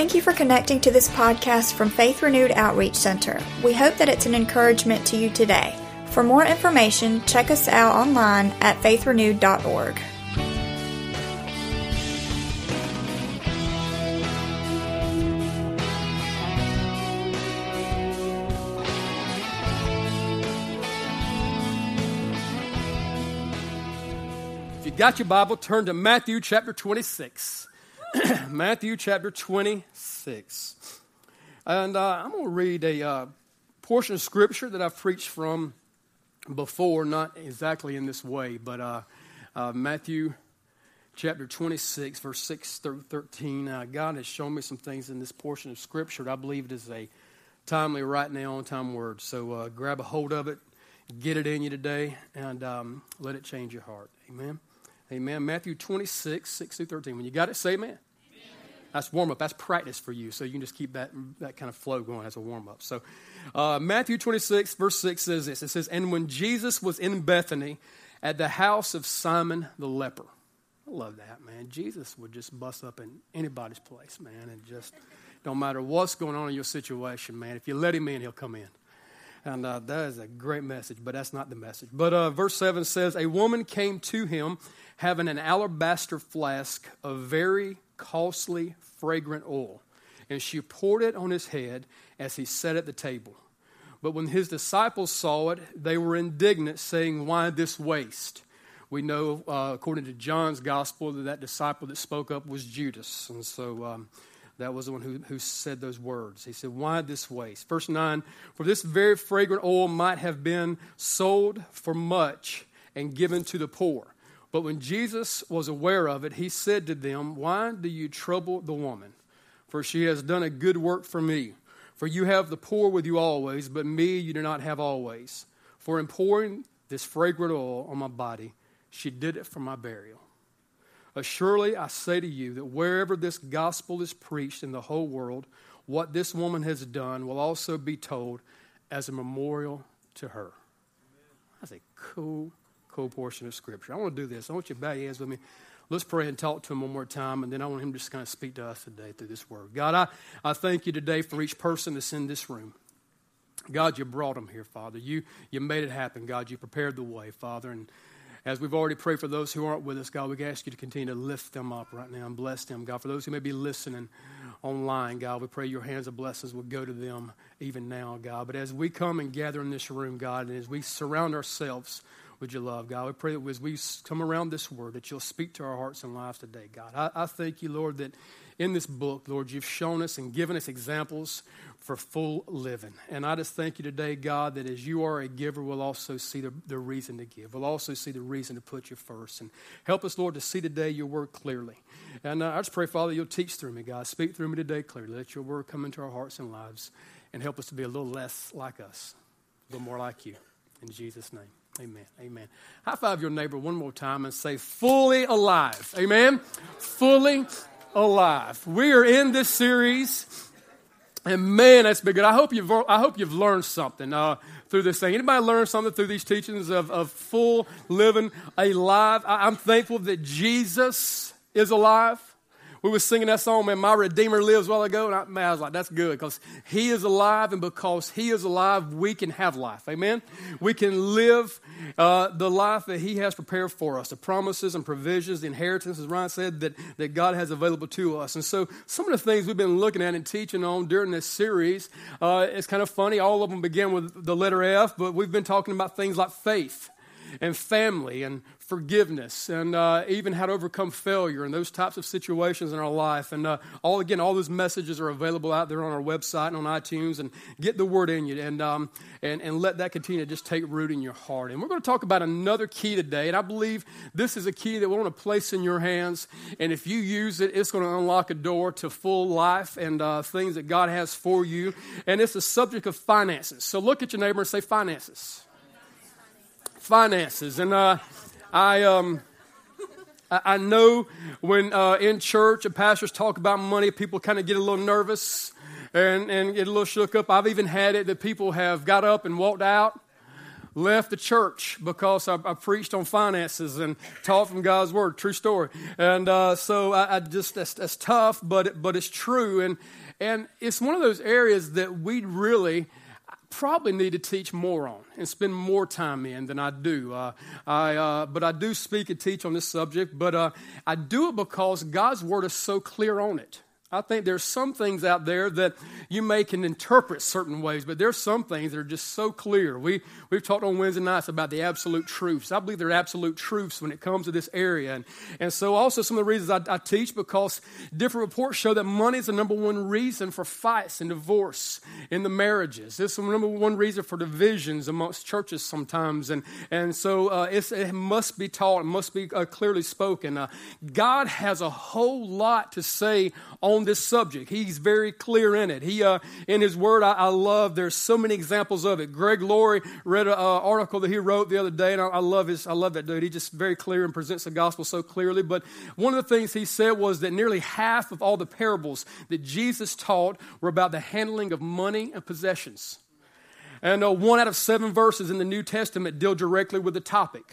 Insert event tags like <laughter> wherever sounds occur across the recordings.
Thank you for connecting to this podcast from Faith Renewed Outreach Center. We hope that it's an encouragement to you today. For more information, check us out online at faithrenewed.org. If you got your Bible, turn to Matthew chapter 26. <clears throat> Matthew chapter 26. And uh, I'm going to read a uh, portion of scripture that I've preached from before, not exactly in this way, but uh, uh Matthew chapter 26, verse 6 through 13. Uh, God has shown me some things in this portion of scripture. I believe it is a timely, right now, on time word. So uh, grab a hold of it, get it in you today, and um, let it change your heart. Amen. Amen. Matthew 26, 6 through 13. When you got it, say amen. That's warm up. That's practice for you. So you can just keep that, that kind of flow going as a warm up. So uh, Matthew 26, verse 6 says this It says, And when Jesus was in Bethany at the house of Simon the leper. I love that, man. Jesus would just bust up in anybody's place, man, and just don't matter what's going on in your situation, man. If you let him in, he'll come in. And uh, that is a great message, but that's not the message. But uh, verse 7 says, A woman came to him having an alabaster flask of very costly, fragrant oil. And she poured it on his head as he sat at the table. But when his disciples saw it, they were indignant, saying, Why this waste? We know, uh, according to John's gospel, that that disciple that spoke up was Judas. And so um, that was the one who, who said those words. He said, Why this waste? Verse 9 For this very fragrant oil might have been sold for much and given to the poor. But when Jesus was aware of it, he said to them, Why do you trouble the woman? For she has done a good work for me. For you have the poor with you always, but me you do not have always. For in pouring this fragrant oil on my body, she did it for my burial. Surely I say to you that wherever this gospel is preached in the whole world, what this woman has done will also be told as a memorial to her. That's a cool cool portion of Scripture. I want to do this. I want you to bow your heads with me. Let's pray and talk to him one more time, and then I want him to just kind of speak to us today through this word. God, I, I thank you today for each person that's in this room. God, you brought them here, Father. You, you made it happen, God. You prepared the way, Father. And as we've already prayed for those who aren't with us, God, we ask you to continue to lift them up right now and bless them, God. For those who may be listening online, God, we pray your hands of blessings will go to them even now, God. But as we come and gather in this room, God, and as we surround ourselves would you love, God? We pray that as we come around this word, that you'll speak to our hearts and lives today, God. I, I thank you, Lord, that in this book, Lord, you've shown us and given us examples for full living. And I just thank you today, God, that as you are a giver, we'll also see the, the reason to give. We'll also see the reason to put you first. And help us, Lord, to see today your word clearly. And uh, I just pray, Father, you'll teach through me, God. Speak through me today clearly. Let your word come into our hearts and lives and help us to be a little less like us, a little more like you. In Jesus' name. Amen. Amen. High five your neighbor one more time and say, fully alive. Amen. fully alive. We are in this series, and man, that's been good. I hope you've, I hope you've learned something uh, through this thing. Anybody learn something through these teachings of, of full living alive? I, I'm thankful that Jesus is alive we were singing that song, man, My Redeemer Lives while ago, and I, man, I was like, that's good because He is alive, and because He is alive, we can have life. Amen? We can live uh, the life that He has prepared for us, the promises and provisions, the inheritance, as Ryan said, that, that God has available to us. And so, some of the things we've been looking at and teaching on during this series, uh, it's kind of funny. All of them begin with the letter F, but we've been talking about things like faith and family and forgiveness and uh, even how to overcome failure and those types of situations in our life. And uh, all again, all those messages are available out there on our website and on iTunes. And get the word in you and um, and and let that continue to just take root in your heart. And we're going to talk about another key today. And I believe this is a key that we want to place in your hands. And if you use it, it's going to unlock a door to full life and uh, things that God has for you. And it's the subject of finances. So look at your neighbor and say finances. Finances. And uh, I, um, I know when uh, in church and pastors talk about money, people kind of get a little nervous and, and get a little shook up. I've even had it that people have got up and walked out left the church because I, I, preached on finances and taught from God's word. True story. And uh, so I, I, just that's, that's tough, but but it's true. And and it's one of those areas that we really probably need to teach more on and spend more time in than I do. Uh, I, uh, but I do speak and teach on this subject, but uh, I do it because God's word is so clear on it. I think there's some things out there that you may can interpret certain ways, but there's some things that are just so clear. We, we've talked on Wednesday nights about the absolute truths. I believe there are absolute truths when it comes to this area. And, and so also some of the reasons I, I teach because different reports show that money is the number one reason for fights and divorce in the marriages. It's the number one reason for divisions amongst churches sometimes. And, and so uh, it must be taught, it must be uh, clearly spoken. Uh, God has a whole lot to say on on this subject. He's very clear in it. He, uh, in his word, I, I, love, there's so many examples of it. Greg Laurie read an article that he wrote the other day, and I, I, love his, I love that dude. He just very clear and presents the gospel so clearly. But one of the things he said was that nearly half of all the parables that Jesus taught were about the handling of money and possessions. And uh, one out of seven verses in the New Testament deal directly with the topic.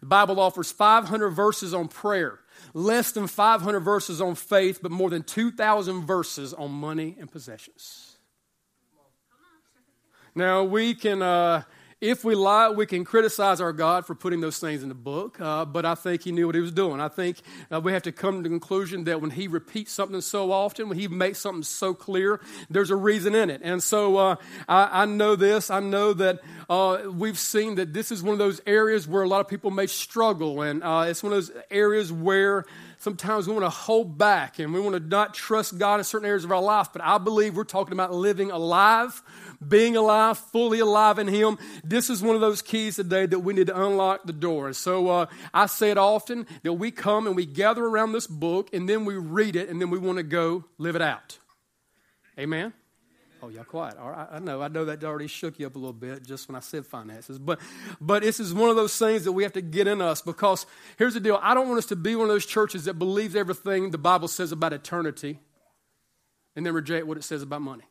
The Bible offers 500 verses on prayer less than 500 verses on faith, but more than 2,000 verses on money and possessions. Now, we can, uh, if we lie, we can criticize our God for putting those things in the book, uh, but I think he knew what he was doing. I think uh, we have to come to the conclusion that when he repeats something so often, when he makes something so clear, there's a reason in it. And so uh, I, I, know this. I know that uh, we've seen that this is one of those areas where a lot of people may struggle, and uh, it's one of those areas where sometimes we want to hold back and we want to not trust God in certain areas of our life. But I believe we're talking about living alive, being alive, fully alive in Him. This is one of those keys today that we need to unlock the door. So uh, I say it often that we come and we gather around this book and then we read it and then we want to go live it out. Amen? Oh, y'all quiet. All right, I know. I know that already shook you up a little bit just when I said finances. But, but this is one of those things that we have to get in us because here's the deal. I don't want us to be one of those churches that believes everything the Bible says about eternity and then reject what it says about money.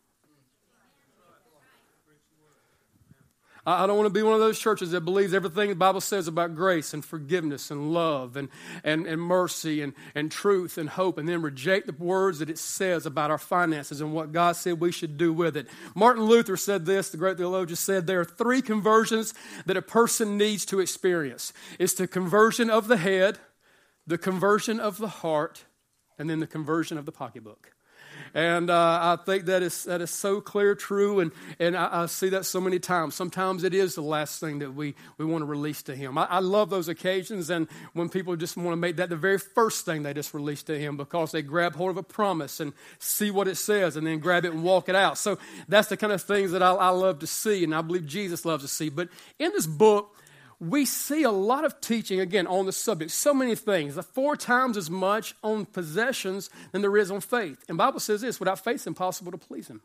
I don't want to be one of those churches that believes everything the Bible says about grace and forgiveness and love and, and, and mercy and, and truth and hope, and then reject the words that it says about our finances and what God said we should do with it. Martin Luther said this, the great theologian said, there are three conversions that a person needs to experience it's the conversion of the head, the conversion of the heart, and then the conversion of the pocketbook. And uh, I think that is, that is so clear, true, and, and I, I, see that so many times. Sometimes it is the last thing that we, we want to release to Him. I, I love those occasions, and when people just want to make that the very first thing they just release to Him because they grab hold of a promise and see what it says and then grab it and walk it out. So that's the kind of things that I, I love to see, and I believe Jesus loves to see. But in this book, we see a lot of teaching, again, on the subject. So many things. Four times as much on possessions than there is on faith. And Bible says this without faith, it's impossible to please Him.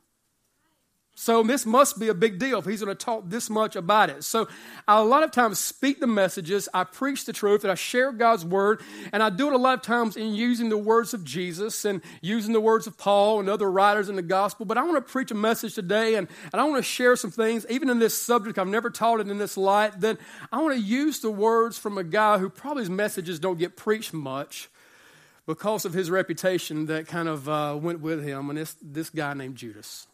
So this must be a big deal if he's going to talk this much about it. So I a lot of times speak the messages, I preach the truth, and I share God's word, and I do it a lot of times in using the words of Jesus and using the words of Paul and other writers in the gospel. But I want to preach a message today, and, and I want to share some things, even in this subject, I've never taught it in this light, that I want to use the words from a guy who probably his messages don't get preached much because of his reputation that kind of uh, went with him, and this, this guy named Judas.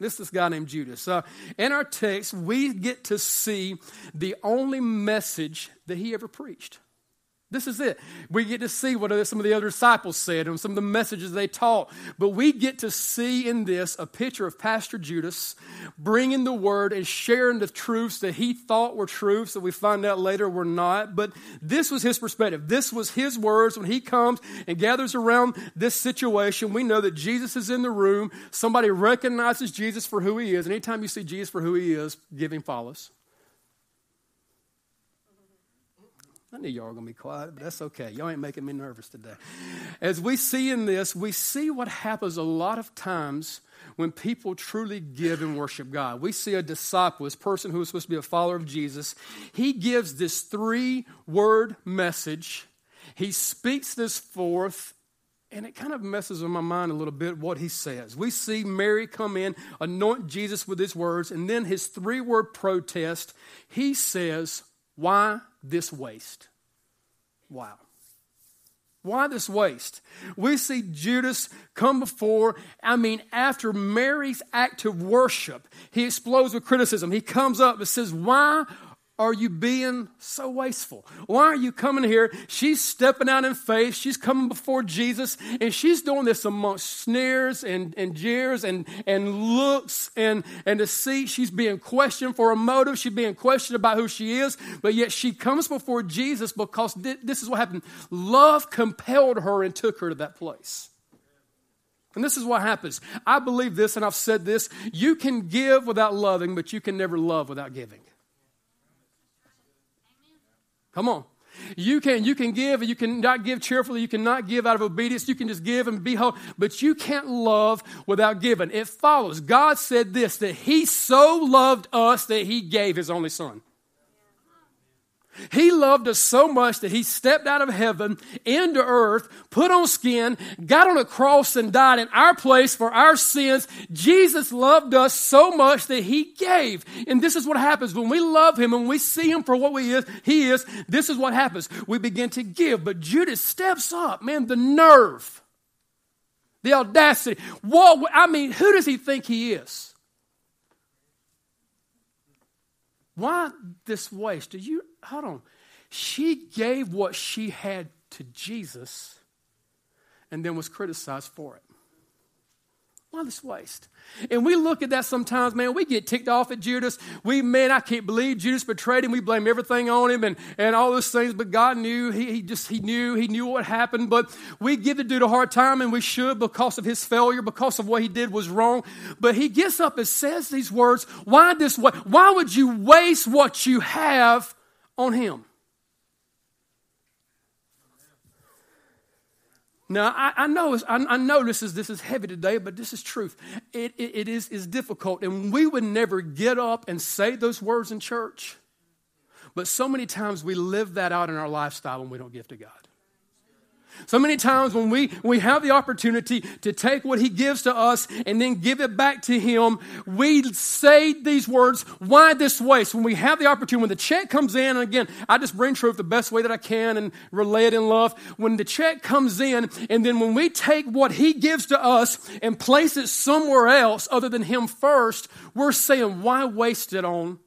This is this guy named Judas. Uh, in our text, we get to see the only message that he ever preached. This is it. We get to see what some of the other disciples said and some of the messages they taught. But we get to see in this a picture of Pastor Judas bringing the word and sharing the truths that he thought were truths that we find out later were not. But this was his perspective. This was his words when he comes and gathers around this situation. We know that Jesus is in the room. Somebody recognizes Jesus for who he is. And anytime you see Jesus for who he is, giving follows. I knew y'all were going to be quiet, but that's okay. Y'all ain't making me nervous today. As we see in this, we see what happens a lot of times when people truly give and worship God. We see a disciple, this person who is supposed to be a follower of Jesus, he gives this three word message. He speaks this forth and it kind of messes with my mind a little bit what he says. We see Mary come in, anoint Jesus with his words, and then his three word protest. He says, Why this waste? Wow. Why this waste? We see Judas come before, I mean, after Mary's act of worship, he explodes with criticism. He comes up and says, Why are you being so wasteful? Why are you coming here? She's stepping out in faith. She's coming before Jesus, and she's doing this amongst sneers and, and jeers and, and looks and, and deceit. She's being questioned for a motive. She's being questioned about who she is, but yet she comes before Jesus because this is what happened. Love compelled her and took her to that place. And this is what happens. I believe this, and I've said this. You can give without loving, but you can never love without giving. Come on. You can, you can give, and you can not give cheerfully, you cannot give out of obedience, you can just give and be whole, but you can't love without giving. It follows. God said this that He so loved us that He gave His only Son. He loved us so much that he stepped out of heaven into earth, put on skin, got on a cross and died in our place for our sins. Jesus loved us so much that he gave. And this is what happens when we love him and we see him for what we is, he is. This is what happens. We begin to give. But Judas steps up, man, the nerve, the audacity. What, I mean, who does he think he is? Why this waste? Do you hold on? She gave what she had to Jesus and then was criticized for it. Why this waste? And we look at that sometimes, man, we get ticked off at Judas. We, man, I can't believe Judas betrayed him. We blame everything on him and, and all those things, but God knew, he, he just, he knew, he knew what happened. But we give the dude a hard time and we should because of his failure, because of what he did was wrong. But he gets up and says these words, why this way? Why would you waste what you have on him? Now, I, I know, I, I, know this is, this is heavy today, but this is truth. It, it, it is, is difficult, and we would never get up and say those words in church. But so many times we live that out in our lifestyle when we don't give to God. So many times when we, we have the opportunity to take what he gives to us and then give it back to him, we say these words, why this? So when we have the opportunity, when the check comes in, and again, I just bring truth the best way that I can and relay it in love. When the check comes in, and then when we take what he gives to us and place it somewhere else other than him first, we're saying, why waste it on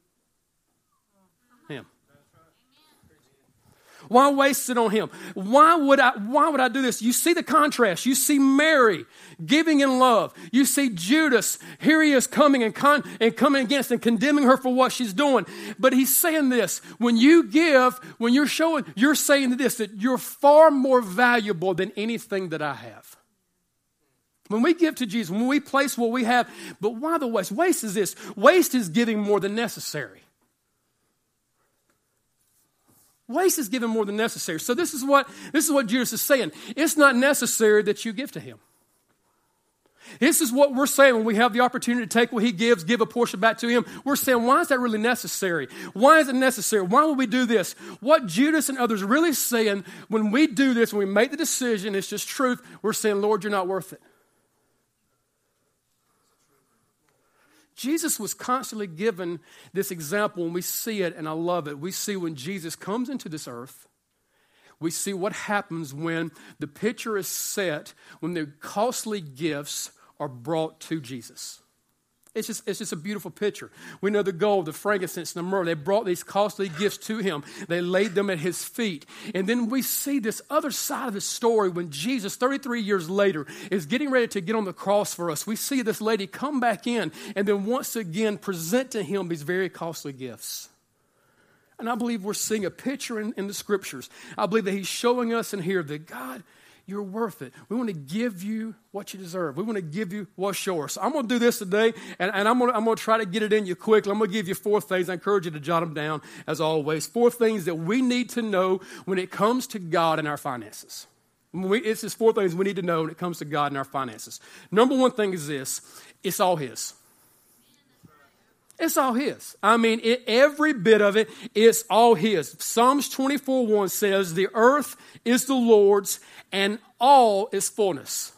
Why waste it on him? Why would I, why would I do this? You see the contrast. You see Mary giving in love. You see Judas, here he is coming and, con, and coming against and condemning her for what she's doing. But he's saying this, when you give, when you're showing, you're saying this, that you're far more valuable than anything that I have. When we give to Jesus, when we place what we have, but why the waste? Waste is this. Waste is giving more than necessary. Waste is given more than necessary. So this is what this is what Judas is saying. It's not necessary that you give to him. This is what we're saying when we have the opportunity to take what he gives, give a portion back to him. We're saying, why is that really necessary? Why is it necessary? Why would we do this? What Judas and others really saying when we do this, when we make the decision, it's just truth, we're saying, Lord, you're not worth it. Jesus was constantly given this example, and we see it, and I love it. We see when Jesus comes into this earth, we see what happens when the picture is set, when the costly gifts are brought to Jesus. It's just, it's just a beautiful picture. We know the gold, the frankincense, and the myrrh. They brought these costly gifts to him. They laid them at his feet. And then we see this other side of the story when Jesus, 33 years later, is getting ready to get on the cross for us. We see this lady come back in and then once again present to him these very costly gifts. And I believe we're seeing a picture in, in the scriptures. I believe that he's showing us in here that God you're worth it. We want to give you what you deserve. We want to give you what's yours. So I'm going to do this today, and, and I'm, going to, I'm going to try to get it in you quickly. I'm going to give you four things. I encourage you to jot them down, as always. Four things that we need to know when it comes to God and our finances. We, it's just four things we need to know when it comes to God and our finances. Number one thing is this it's all His. It's all His. I mean, it, every bit of it, it is all His. Psalms 24 1 says, The earth is the Lord's and all its fullness.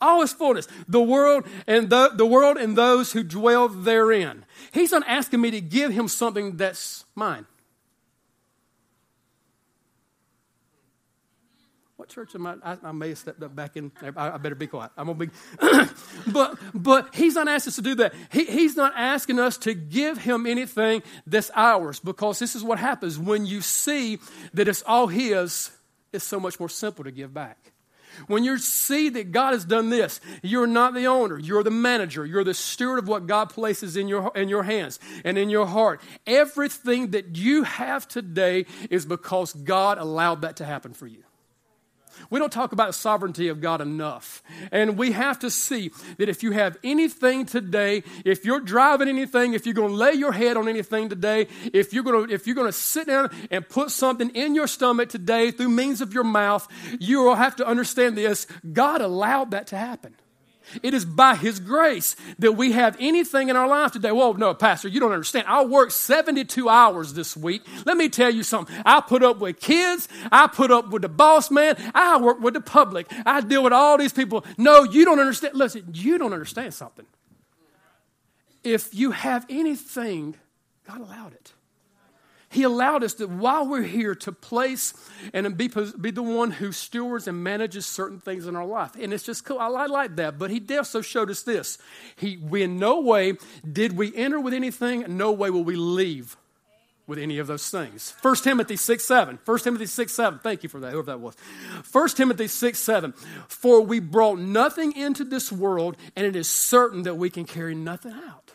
All its fullness. The world and the, the world and those who dwell therein. He's not asking me to give him something that's mine. Church am I? I, I may have stepped up back in. I, I better be quiet. I'm gonna be. <coughs> but but he's not asking us to do that. He, he's not asking us to give him anything that's ours because this is what happens when you see that it's all his. It's so much more simple to give back. When you see that God has done this, you're not the owner, you're the manager, you're the steward of what God places in your, in your hands and in your heart. Everything that you have today is because God allowed that to happen for you. We don't talk about sovereignty of God enough. And we have to see that if you have anything today, if you're driving anything, if you're going to lay your head on anything today, if you're going to, if you're going to sit down and put something in your stomach today through means of your mouth, you will have to understand this. God allowed that to happen. It is by His grace that we have anything in our life today. Well, no, Pastor, you don't understand. I worked 72 hours this week. Let me tell you something. I put up with kids. I put up with the boss man. I work with the public. I deal with all these people. No, you don't understand. Listen, you don't understand something. If you have anything, God allowed it. He allowed us that while we're here to place and be, be the one who stewards and manages certain things in our life. And it's just cool. I, like that. But he also showed us this. He, we in no way did we enter with anything, no way will we leave with any of those things. 1 Timothy 6 7. 1 Timothy 6 7. Thank you for that, whoever that was. 1 Timothy 6 7. For we brought nothing into this world, and it is certain that we can carry nothing out.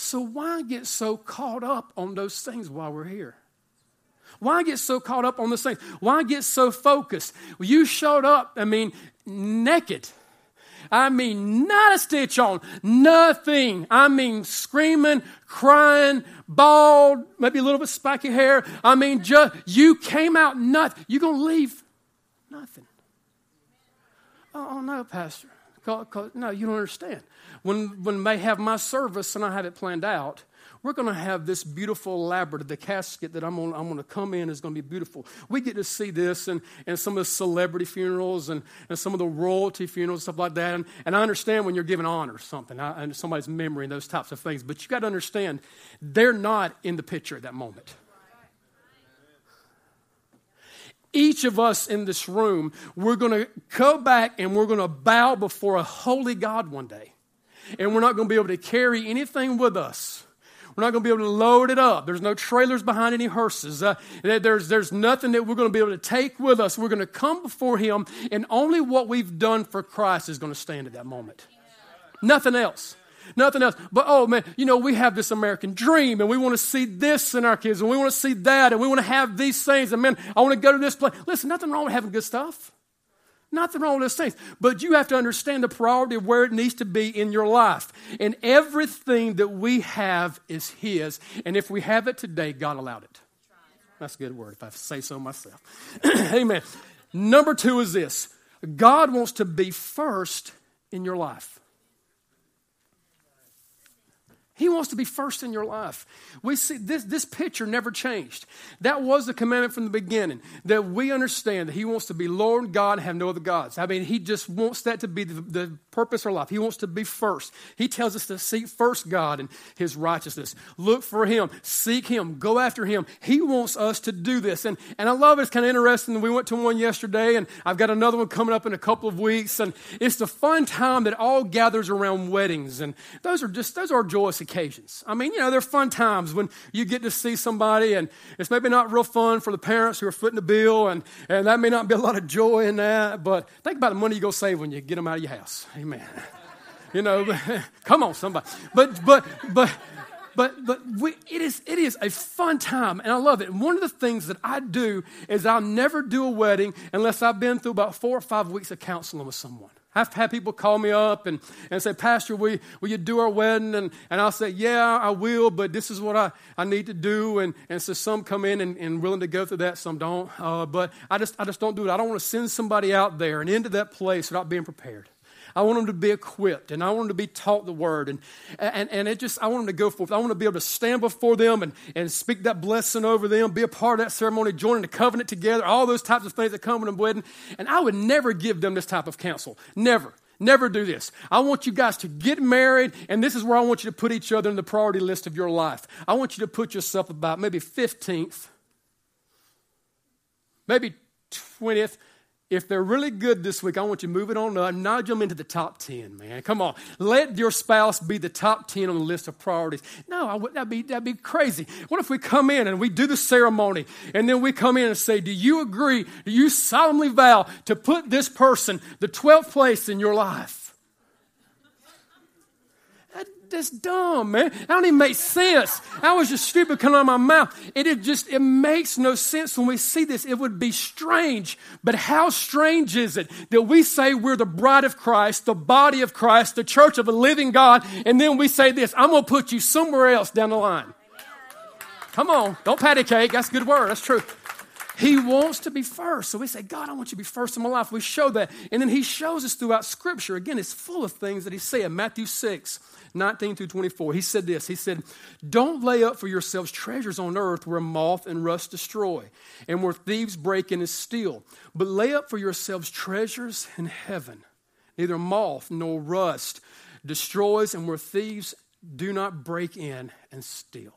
So why get so caught up on those things while we're here? Why get so caught up on those things? Why get so focused? Well, you showed up, I mean, naked. I mean, not a stitch on, nothing. I mean, screaming, crying, bald, maybe a little bit spiky hair. I mean, just you came out nothing. You're to leave nothing. Oh no, Pastor. Cause, cause, no, you don't understand when, when they have my service and I have it planned out, we're going to have this beautiful elaborate, the casket that I'm going I'm to come in is going to be beautiful. We get to see this and, and some of the celebrity funerals and, and some of the royalty funerals, stuff like that. And, and I understand when you're giving honor something I, and somebody's memory and those types of things, but you got to understand they're not in the picture at that moment. Each of us in this room, we're going to go back and we're going to bow before a holy God one day and we're not going to be able to carry anything with us. We're not going to be able to load it up. There's no trailers behind any hearses. Uh, there's, there's nothing that we're going to be able to take with us. We're going to come before Him, and only what we've done for Christ is going to stand at that moment. Nothing else. Nothing else. But oh man, you know, we have this American dream and we want to see this in our kids and we want to see that and we want to have these things. And man, I want to go to this place. Listen, nothing wrong with having good stuff. Nothing wrong with those things. But you have to understand the priority of where it needs to be in your life. And everything that we have is His. And if we have it today, God allowed it. That's a good word if I say so myself. <clears throat> Amen. Number two is this God wants to be first in your life. He wants to be first in your life. We see this, this picture never changed. That was the commandment from the beginning that we understand that He wants to be Lord God and have no other gods. I mean, He just wants that to be the, the purpose our life. He wants to be first. He tells us to seek first God and His righteousness. Look for Him, seek Him, go after Him. He wants us to do this. And, and I love it. It's kind of interesting. We went to one yesterday, and I've got another one coming up in a couple of weeks. And it's the fun time that all gathers around weddings. And those are just, those are joyous occasions. I mean, you know, they're fun times when you get to see somebody, and it's maybe not real fun for the parents who are footing the bill, and, and that may not be a lot of joy in that, but think about the money you go save when you get them out of your house. Amen. <laughs> You know, <laughs> come on, somebody. But, but, but, but but we, it is it is a fun time and I love it. And one of the things that I do is I'll never do a wedding unless I've been through about four or five weeks of counseling with someone. I've had people call me up and, and say, Pastor, will you, will you do our wedding? And, and I'll say, Yeah, I will, but this is what I, I need to do. And, and so some come in and, and willing to go through that, some don't. Uh, but I just, I just don't do it. I don't want to send somebody out there and into that place without being prepared. I want them to be equipped and I want them to be taught the word. And, and, and it just, I want them to go forth. I want to be able to stand before them and, and speak that blessing over them, be a part of that ceremony, joining the covenant together, all those types of things that come in a wedding. And I would never give them this type of counsel. Never. Never do this. I want you guys to get married, and this is where I want you to put each other in the priority list of your life. I want you to put yourself about maybe 15th, maybe 20th, if they're really good this week, I want you to move it on up, nudge them into the top 10, man. Come on. Let your spouse be the top 10 on the list of priorities. No, I would, that'd, be, that'd be crazy. What if we come in and we do the ceremony, and then we come in and say, Do you agree? Do you solemnly vow to put this person the 12th place in your life? That's dumb, man. That don't even make sense. That was just stupid coming out of my mouth. It, it just, it makes no sense when we see this. It would be strange. But how strange is it that we say we're the bride of Christ, the body of Christ, the church of a living God, and then we say this, I'm going to put you somewhere else down the line. Come on. Don't patty cake. That's a good word. That's true. He wants to be first. So we say, God, I want you to be first in my life. We show that. And then he shows us throughout Scripture. Again, it's full of things that he said. Matthew 6, 19 through 24. He said this He said, Don't lay up for yourselves treasures on earth where moth and rust destroy, and where thieves break in and steal. But lay up for yourselves treasures in heaven. Neither moth nor rust destroys, and where thieves do not break in and steal.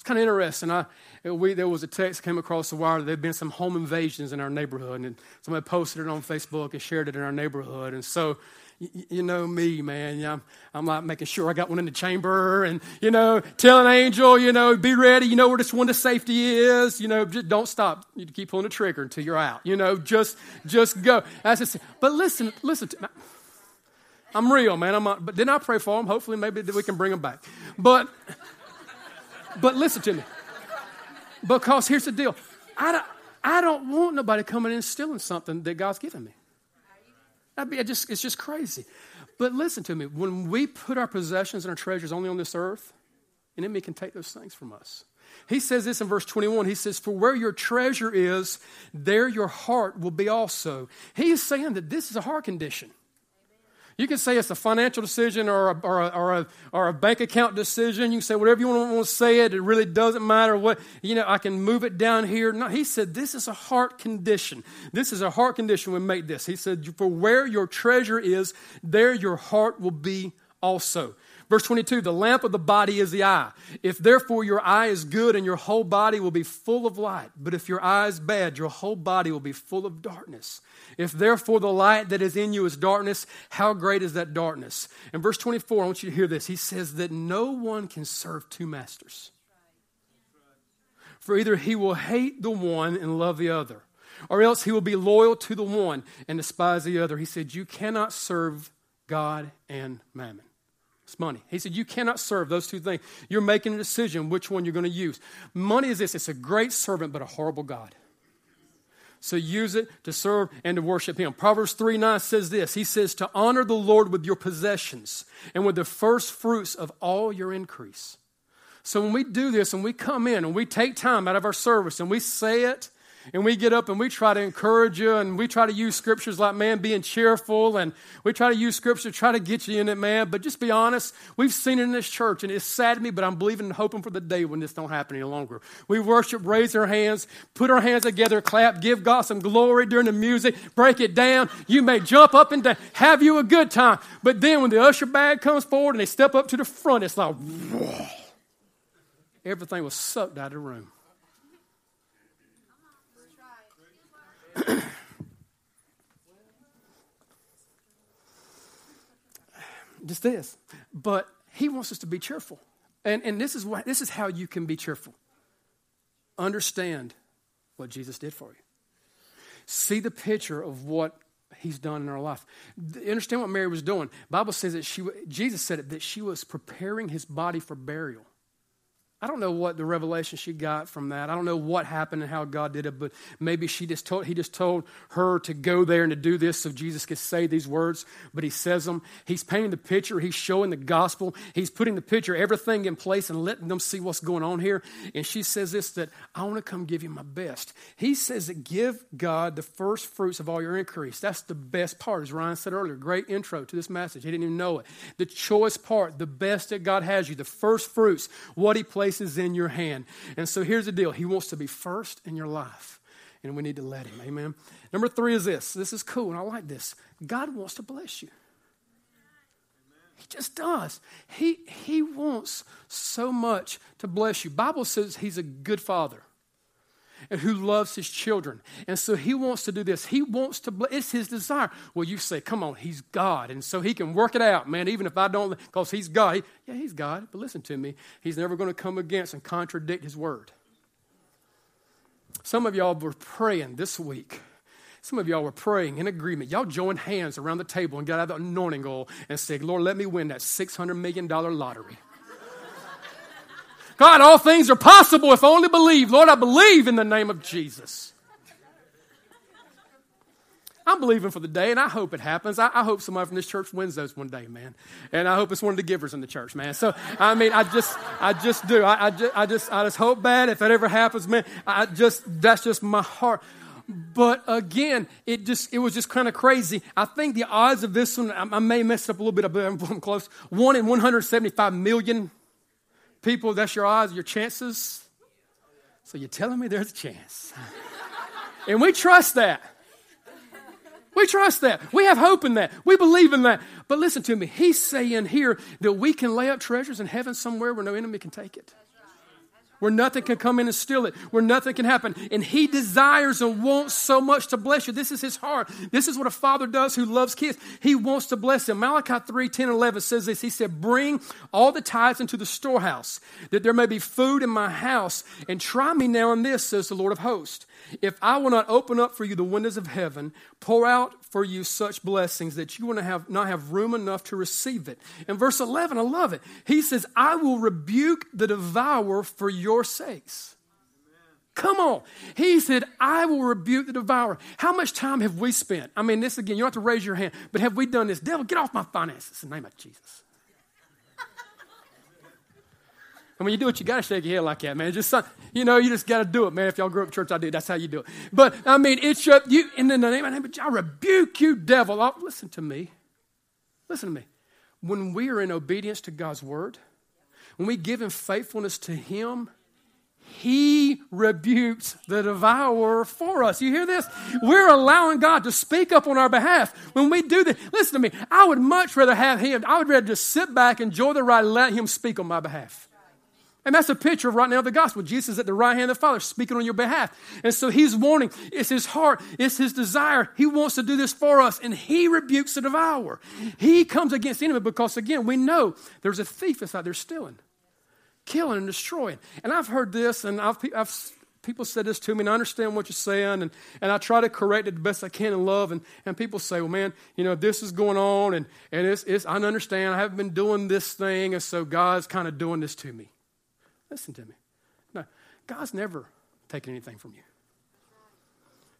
It's kind of interesting. I, we, there was a text came across the wire. There had been some home invasions in our neighborhood, and somebody posted it on Facebook and shared it in our neighborhood. And so, you, know me, man. I'm, I'm like making sure I got one in the chamber, and you know, tell an angel, you know, be ready. You know where this of safety is. You know, just don't stop. You keep pulling the trigger until you're out. You know, just just go. That's just, but listen, listen. To, me. I'm real, man. I'm not, but then I pray for them. Hopefully, maybe we can bring them back. But. But listen to me. Because here's the deal I don't, I don't want nobody coming in and stealing something that God's given me. That'd be just, it's just crazy. But listen to me. When we put our possessions and our treasures only on this earth, an enemy can take those things from us. He says this in verse 21. He says, For where your treasure is, there your heart will be also. He is saying that this is a heart condition. You can say it's a financial decision or a, or a, or a, or a bank account decision. You can say whatever you want, to say it. It really doesn't matter what, you know, I can move it down here. No, he said this is a heart condition. This is a heart condition we make this. He said, For where your treasure is, there your heart will be also. Verse 22 The lamp of the body is the eye. If therefore your eye is good and your whole body will be full of light, but if your eye is bad, your whole body will be full of darkness. If therefore the light that is in you is darkness, how great is that darkness? In verse 24, I want you to hear this. He says that no one can serve two masters. For either he will hate the one and love the other, or else he will be loyal to the one and despise the other. He said, You cannot serve God and mammon. It's money. He said, You cannot serve those two things. You're making a decision which one you're going to use. Money is this it's a great servant, but a horrible God. So use it to serve and to worship Him. Proverbs 3 9 says this He says, To honor the Lord with your possessions and with the first fruits of all your increase. So when we do this and we come in and we take time out of our service and we say it and we get up and we try to encourage you and we try to use scriptures like man being cheerful and we try to use scripture to try to get you in it man. But just be honest we've seen it in this church and it's sad to me but i'm believing and hoping for the day when this don't happen any longer. We worship raise our hands put our hands together clap give god some glory during the music break it down. You may jump up and down have you a good time. But then when the usher bag comes forward and they step up to the front it's like whoa. everything was sucked out of the room <coughs> just this. But he wants us to be cheerful. And, and this, is what, this is how you can be cheerful. Understand what Jesus did for you. See the picture of what he's done in our life. Understand what Mary was doing. Bible says that she, Jesus said it, that she was preparing his body for burial. I don't know what the revelation she got from that. I don't know what happened and how God did it, but maybe she just told, he just told her to go there and to do this so Jesus could say these words, but he says them. He's painting the picture. He's showing the gospel. He's putting the picture, everything in place and letting them see what's going on here. And she says this, that I want to come give you my best. He says that give God the first fruits of all your increase. That's the best part, as Ryan said earlier. Great intro to this message. He didn't even know it. The choice part, the best that God has you, the first fruits, what he places places in your hand. And so here's the deal He wants to be first in your life, and we need to let Him. Amen. Number three is this this is cool, and I like this. God wants to bless you. He just does. He, he wants so much to bless you. Bible says he's a good father and who loves his children. And so he wants to do this. He wants to, it's his desire. Well, you say, come on, he's God. And so he can work it out, man, even if I don't, because he's God. He, yeah, he's God, but listen to me. He's never going to come against and contradict his word. Some of y'all were praying this week. Some of y'all were praying in agreement. Y'all joined hands around the table and got out the anointing oil and said, Lord, let me win that $600 million lottery. God, all things are possible if only believe. Lord, I believe in the name of Jesus. I'm believing for the day, and I hope it happens. I, I, hope somebody from this church wins those one day, man. And I hope it's one of the givers in the church, man. So, I mean, I just, I just do. I, I, just, I just, I just hope bad if that ever happens, man. I just, that's just my heart. But again, it just, it was just kind of crazy. I think the odds of this one, I, I may mess up a little bit, but I'm close. One in 175 million people, that's your odds, your chances. So you're telling me there's a chance. and we trust that. We trust that. We have hope in that. We believe in that. But listen to me. He's saying here that we can lay up treasures in heaven somewhere where no enemy can take it where nothing can come in and steal it, where nothing can happen. And He desires and wants so much to bless you. This is His heart. This is what a father does who loves kids. He wants to bless them. Malachi 3 10 11 says this He said, Bring all the tithes into the storehouse, that there may be food in my house, and try me now in this, says the Lord of hosts. If I will not open up for you the windows of heaven, pour out for you such blessings that you will not have, not have room enough to receive it. In verse 11, I love it. He says, I will rebuke the devourer for your sakes. Come on. He said, I will rebuke the devourer. How much time have we spent? I mean, this again, you don't have to raise your hand, but have we done this? Devil, get off my finances in the name of Jesus. And when you do it, you got to shake your head like that, man. Just you know, you just got to do it, man. If y'all grew up church, I did. That's how you do it. But I mean, it's your, you and in the name of the I rebuke you, devil. Oh, listen to me. Listen to me. When we are in obedience to God's word, when we give in faithfulness to Him, He rebukes the devourer for us. You hear this? We're allowing God to speak up on our behalf. When we do this, listen to me. I would much rather have Him. I would rather just sit back, enjoy the ride, let Him speak on my behalf. And that's a picture of right now the gospel. Jesus at the right hand of the Father speaking on your behalf. And so he's warning. It's his heart. It's his desire. He wants to do this for us. And he rebukes the devourer. He comes against the enemy because, again, we know there's a thief that's out there stealing, killing, and destroying. And I've heard this, and I've, I've people said this to me, and I understand what you're saying, and, and I try to correct it the best I can in love. And, and people say, well, man, you know, this is going on, and, and it's, it's, I understand. I haven't been doing this thing, and so God's kind of doing this to me. Listen to me. No, God's never taken anything from you.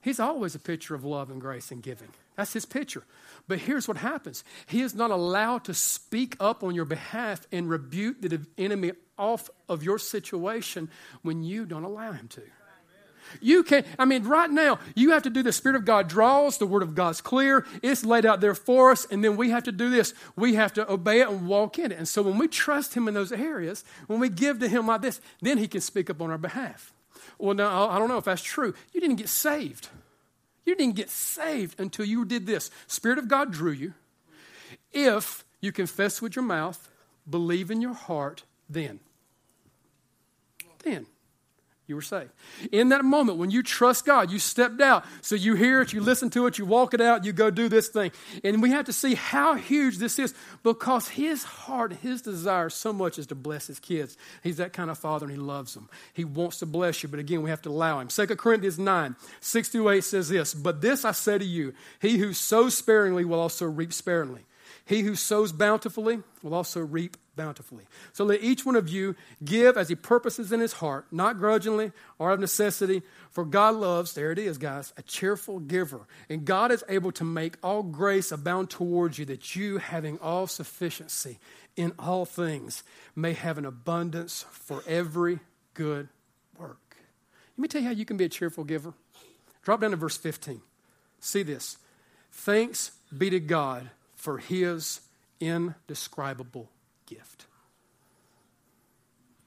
He's always a picture of love and grace and giving. That's his picture. But here's what happens He is not allowed to speak up on your behalf and rebuke the enemy off of your situation when you don't allow him to. You can, I mean, right now, you have to do the Spirit of God draws, the Word of God's clear, it's laid out there for us, and then we have to do this. We have to obey it and walk in it. And so when we trust Him in those areas, when we give to Him like this, then He can speak up on our behalf. Well, now, I don't know if that's true. You didn't get saved. You didn't get saved until you did this. Spirit of God drew you. If you confess with your mouth, believe in your heart, then. Then you were saved. In that moment, when you trust God, you stepped out. So you hear it, you listen to it, you walk it out, you go do this thing. And we have to see how huge this is because his heart, his desire so much is to bless his kids. He's that kind of father and he loves them. He wants to bless you, but again, we have to allow him. 2 Corinthians 9, 6 through 8 says this But this I say to you, he who sows sparingly will also reap sparingly. He who sows bountifully will also reap bountifully. So let each one of you give as he purposes in his heart, not grudgingly or of necessity, for God loves, there it is, guys, a cheerful giver. And God is able to make all grace abound towards you, that you, having all sufficiency in all things, may have an abundance for every good work. Let me tell you how you can be a cheerful giver. Drop down to verse 15. See this. Thanks be to God for his indescribable gift.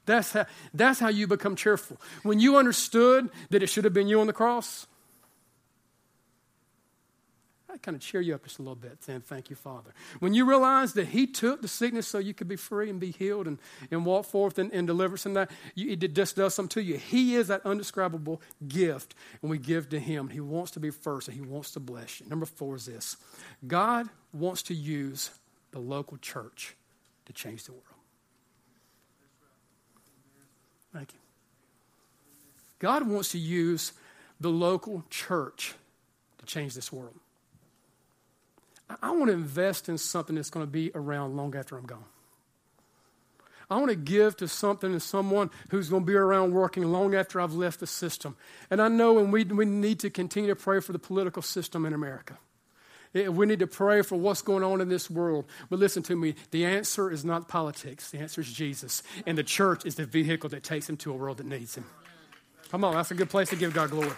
That's how, that's how you become cheerful. When you understood that it should have been you on the cross, I kind of cheer you up just a little bit, saying, Thank you, Father. When you realize that He took the sickness so you could be free and be healed and, and walk forth and, in deliverance and that, you, it just does something to you. He is that undescribable gift, and we give to Him. He wants to be first, and He wants to bless you. Number four is this God wants to use the local church to change the world. Thank you. God wants to use the local church to change this world. I want to invest in something that's going to be around long after I'm gone. I want to give to something and someone who's going to be around working long after I've left the system. And I know and we, we need to continue to pray for the political system in America. Eh, we need to pray for what's going on in this world. But listen to me the answer is not politics, the answer is Jesus. And the church is the vehicle that takes him to a world that needs him. Come on, that's a good place to give God glory.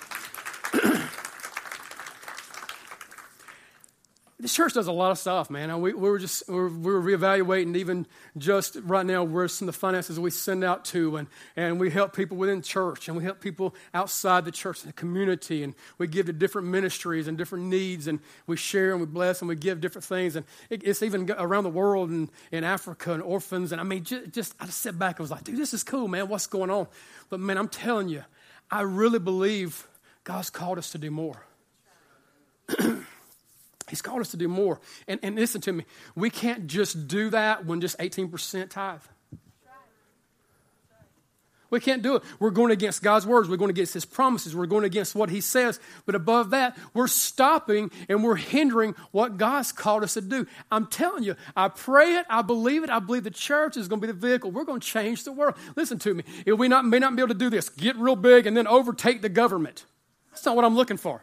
The church does a lot of stuff, man. We, we were just we're, we're reevaluating even just right now where some of the finances we send out to, and, and we help people within church, and we help people outside the church the community, and we give to different ministries and different needs, and we share and we bless and we give different things, and it, it's even around the world and in Africa and orphans, and I mean, just, just I just sat back and was like, dude, this is cool, man. What's going on? But man, I'm telling you, I really believe God's called us to do more. <clears throat> He's called us to do more. And, and listen to me, we can't just do that when just 18% tithe. We can't do it. We're going against God's words. We're going against His promises. We're going against what He says. But above that, we're stopping and we're hindering what God's called us to do. I'm telling you, I pray it. I believe it. I believe the church is going to be the vehicle. We're going to change the world. Listen to me. If we not, may not be able to do this, get real big and then overtake the government. That's not what I'm looking for.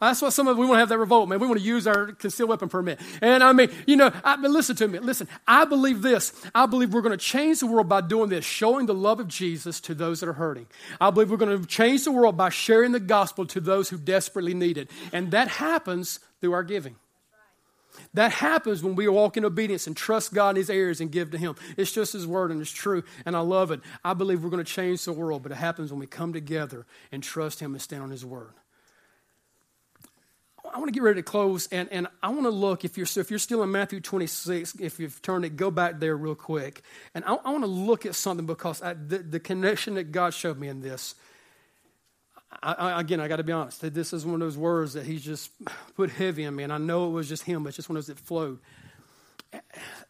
That's what some of we want to have that revolt, man. We want to use our concealed weapon permit. And I mean, you know, I, but listen to me. Listen, I believe this. I believe we're going to change the world by doing this, showing the love of Jesus to those that are hurting. I believe we're going to change the world by sharing the gospel to those who desperately need it. And that happens through our giving. That happens when we walk in obedience and trust God in His areas and give to Him. It's just His word and it's true, and I love it. I believe we're going to change the world, but it happens when we come together and trust Him and stand on His word. I want to get ready to close, and, and I want to look if you're if you're still in Matthew 26, if you've turned it, go back there real quick, and I, I want to look at something because I, the, the connection that God showed me in this. I, I, again, I got to be honest. This is one of those words that He's just put heavy on me, and I know it was just Him, but it's just one of those that flowed.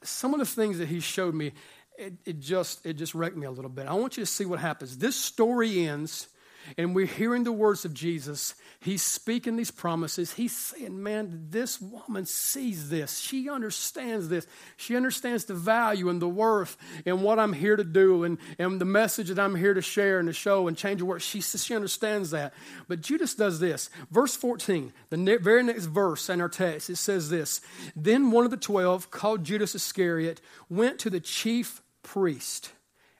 Some of the things that He showed me, it, it just it just wrecked me a little bit. I want you to see what happens. This story ends and we're hearing the words of Jesus. He's speaking these promises. He's saying, Man, this woman sees this. She understands this. She understands the value and the worth and what I'm here to do and, and the message that I'm here to share and to show and change the world. She, she understands that. But Judas does this. Verse 14, the ne- very next verse in our text, it says this Then one of the twelve, called Judas Iscariot, went to the chief priest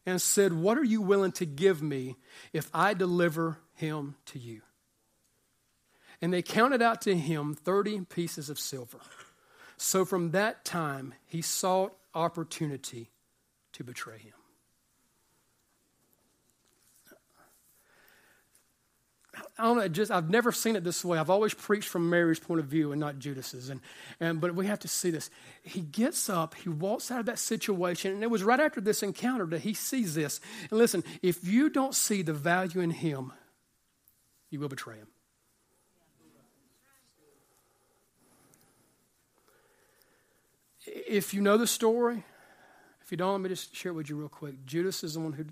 and said, What are you willing to give me if I deliver him to you? And they counted out to him 30 pieces of silver. So from that time, he sought opportunity to betray him. I don't know, just I've never seen it this way. I've always preached from Mary's point of view and not Judas's. And, and but we have to see this. He gets up, he walks out of that situation, and it was right after this encounter that he sees this. And listen, if you don't see the value in him, you will betray him. If you know the story, if you don't, let me just share it with you real quick. Judas is the one who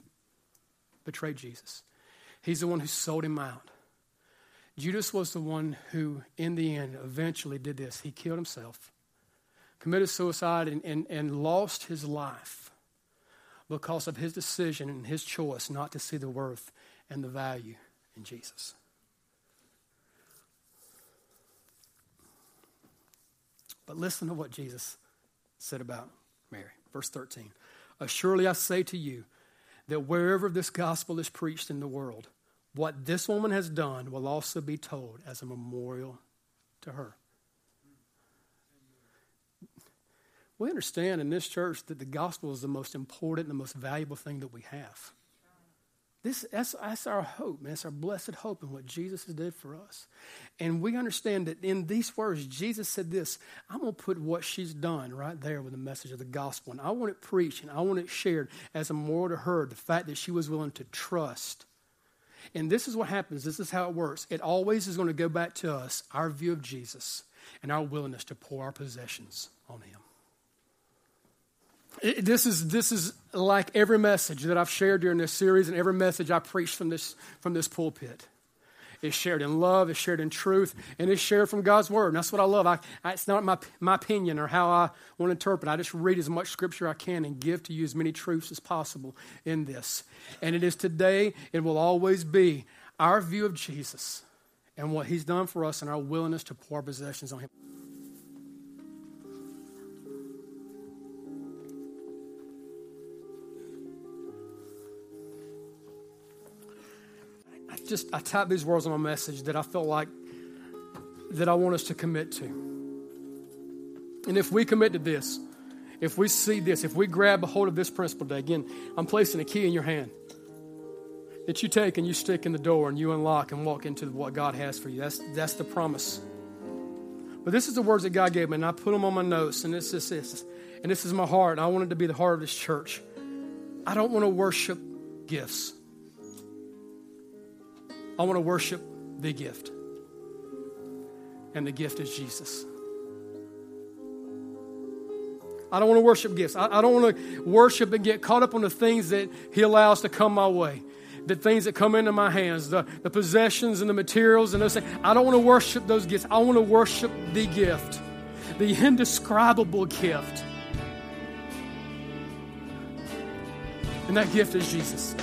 betrayed Jesus. He's the one who sold him out. Judas was the one who, in the end, eventually did this. He killed himself committed suicide and, and, and lost his life because of his decision and his choice not to see the worth and the value in Jesus. But listen to what Jesus said about Mary. Verse 13. Surely I say to you that wherever this gospel is preached in the world, what this woman has done will also be told as a memorial to her. We understand in this church that the gospel is the most important and the most valuable thing that we have. This, that's, that's our hope, man. That's our blessed hope in what Jesus has did for us. And we understand that in these words, Jesus said this I'm going to put what she's done right there with the message of the gospel. And I want it preached and I want it shared as a moral to her the fact that she was willing to trust. And this is what happens. This is how it works. It always is going to go back to us, our view of Jesus, and our willingness to pour our possessions on him. It, this is this is like every message that I've shared during this series and every message I preach from this from this pulpit. It's shared in love, is shared in truth, and is shared from God's word. And that's what I love. I, I, it's not my, my opinion or how I want to interpret. I just read as much scripture I can and give to you as many truths as possible in this. And it is today, it will always be our view of Jesus and what he's done for us and our willingness to pour possessions on him. Just I typed these words on my message that I felt like that I want us to commit to. And if we commit to this, if we see this, if we grab a hold of this principle today, again, I'm placing a key in your hand that you take and you stick in the door and you unlock and walk into what God has for you. That's, that's the promise. But this is the words that God gave me, and I put them on my notes, and this is this. And this is my heart, and I want it to be the heart of this church. I don't want to worship gifts. I want to worship the gift. And the gift is Jesus. I don't want to worship gifts. I, I, don't want to worship and get caught up on the things that He allows to come my way, the things that come into my hands, the, the possessions and the materials and those things. I don't want to worship those gifts. I want to worship the gift, the indescribable gift. And that gift is Jesus.